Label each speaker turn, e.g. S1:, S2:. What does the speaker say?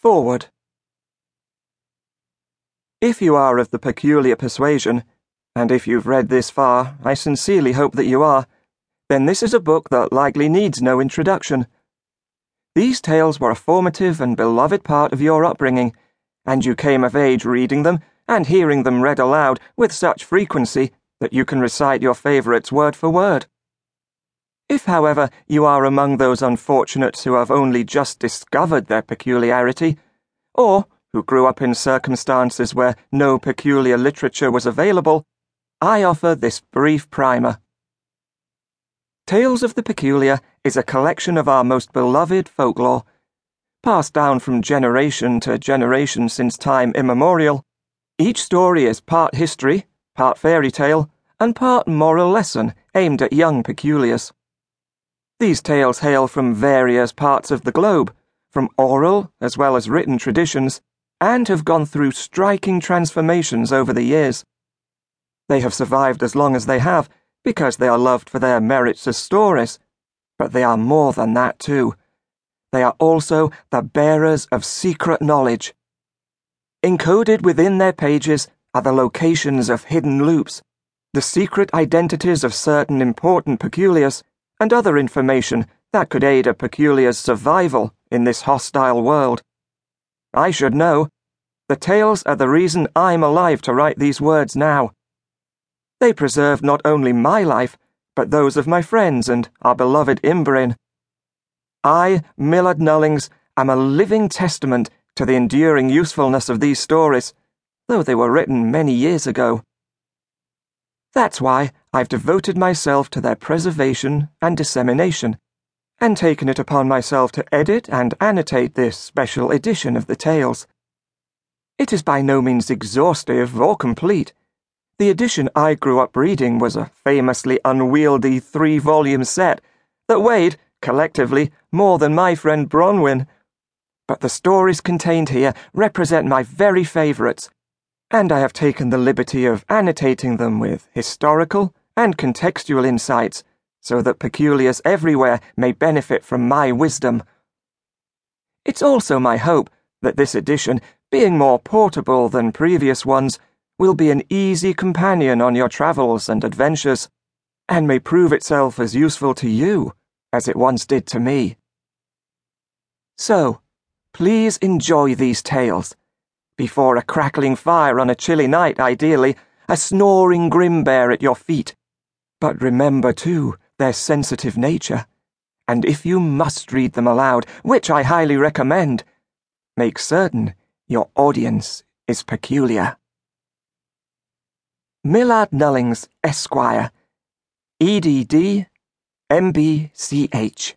S1: Foreword. If you are of the peculiar persuasion, and if you've read this far, I sincerely hope that you are, then this is a book that likely needs no introduction. These tales were a formative and beloved part of your upbringing, and you came of age reading them and hearing them read aloud with such frequency that you can recite your favourites word for word. If, however, you are among those unfortunates who have only just discovered their peculiarity, or who grew up in circumstances where no peculiar literature was available, I offer this brief primer. Tales of the Peculiar is a collection of our most beloved folklore, passed down from generation to generation since time immemorial. Each story is part history, part fairy tale, and part moral lesson aimed at young peculiars. These tales hail from various parts of the globe, from oral as well as written traditions, and have gone through striking transformations over the years. They have survived as long as they have because they are loved for their merits as stories, but they are more than that too. They are also the bearers of secret knowledge. Encoded within their pages are the locations of hidden loops, the secret identities of certain important peculiars and other information that could aid a peculiar's survival in this hostile world. I should know. The tales are the reason I'm alive to write these words now. They preserve not only my life, but those of my friends and our beloved ymbryne. I, Millard Nullings, am a living testament to the enduring usefulness of these stories, though they were written many years ago. That's why I've devoted myself to their preservation and dissemination, and taken it upon myself to edit and annotate this special edition of the tales. It is by no means exhaustive or complete. The edition I grew up reading was a famously unwieldy three volume set that weighed, collectively, more than my friend Bronwyn. But the stories contained here represent my very favourites and I have taken the liberty of annotating them with historical and contextual insights so that peculiars everywhere may benefit from my wisdom. It's also my hope that this edition, being more portable than previous ones, will be an easy companion on your travels and adventures, and may prove itself as useful to you as it once did to me. So, please enjoy these tales before a crackling fire on a chilly night, ideally, a snoring grimbear at your feet. But remember, too, their sensitive nature. And if you must read them aloud, which I highly recommend, make certain your audience is peculiar. Millard Nullings, Esquire, EDD, MBCH.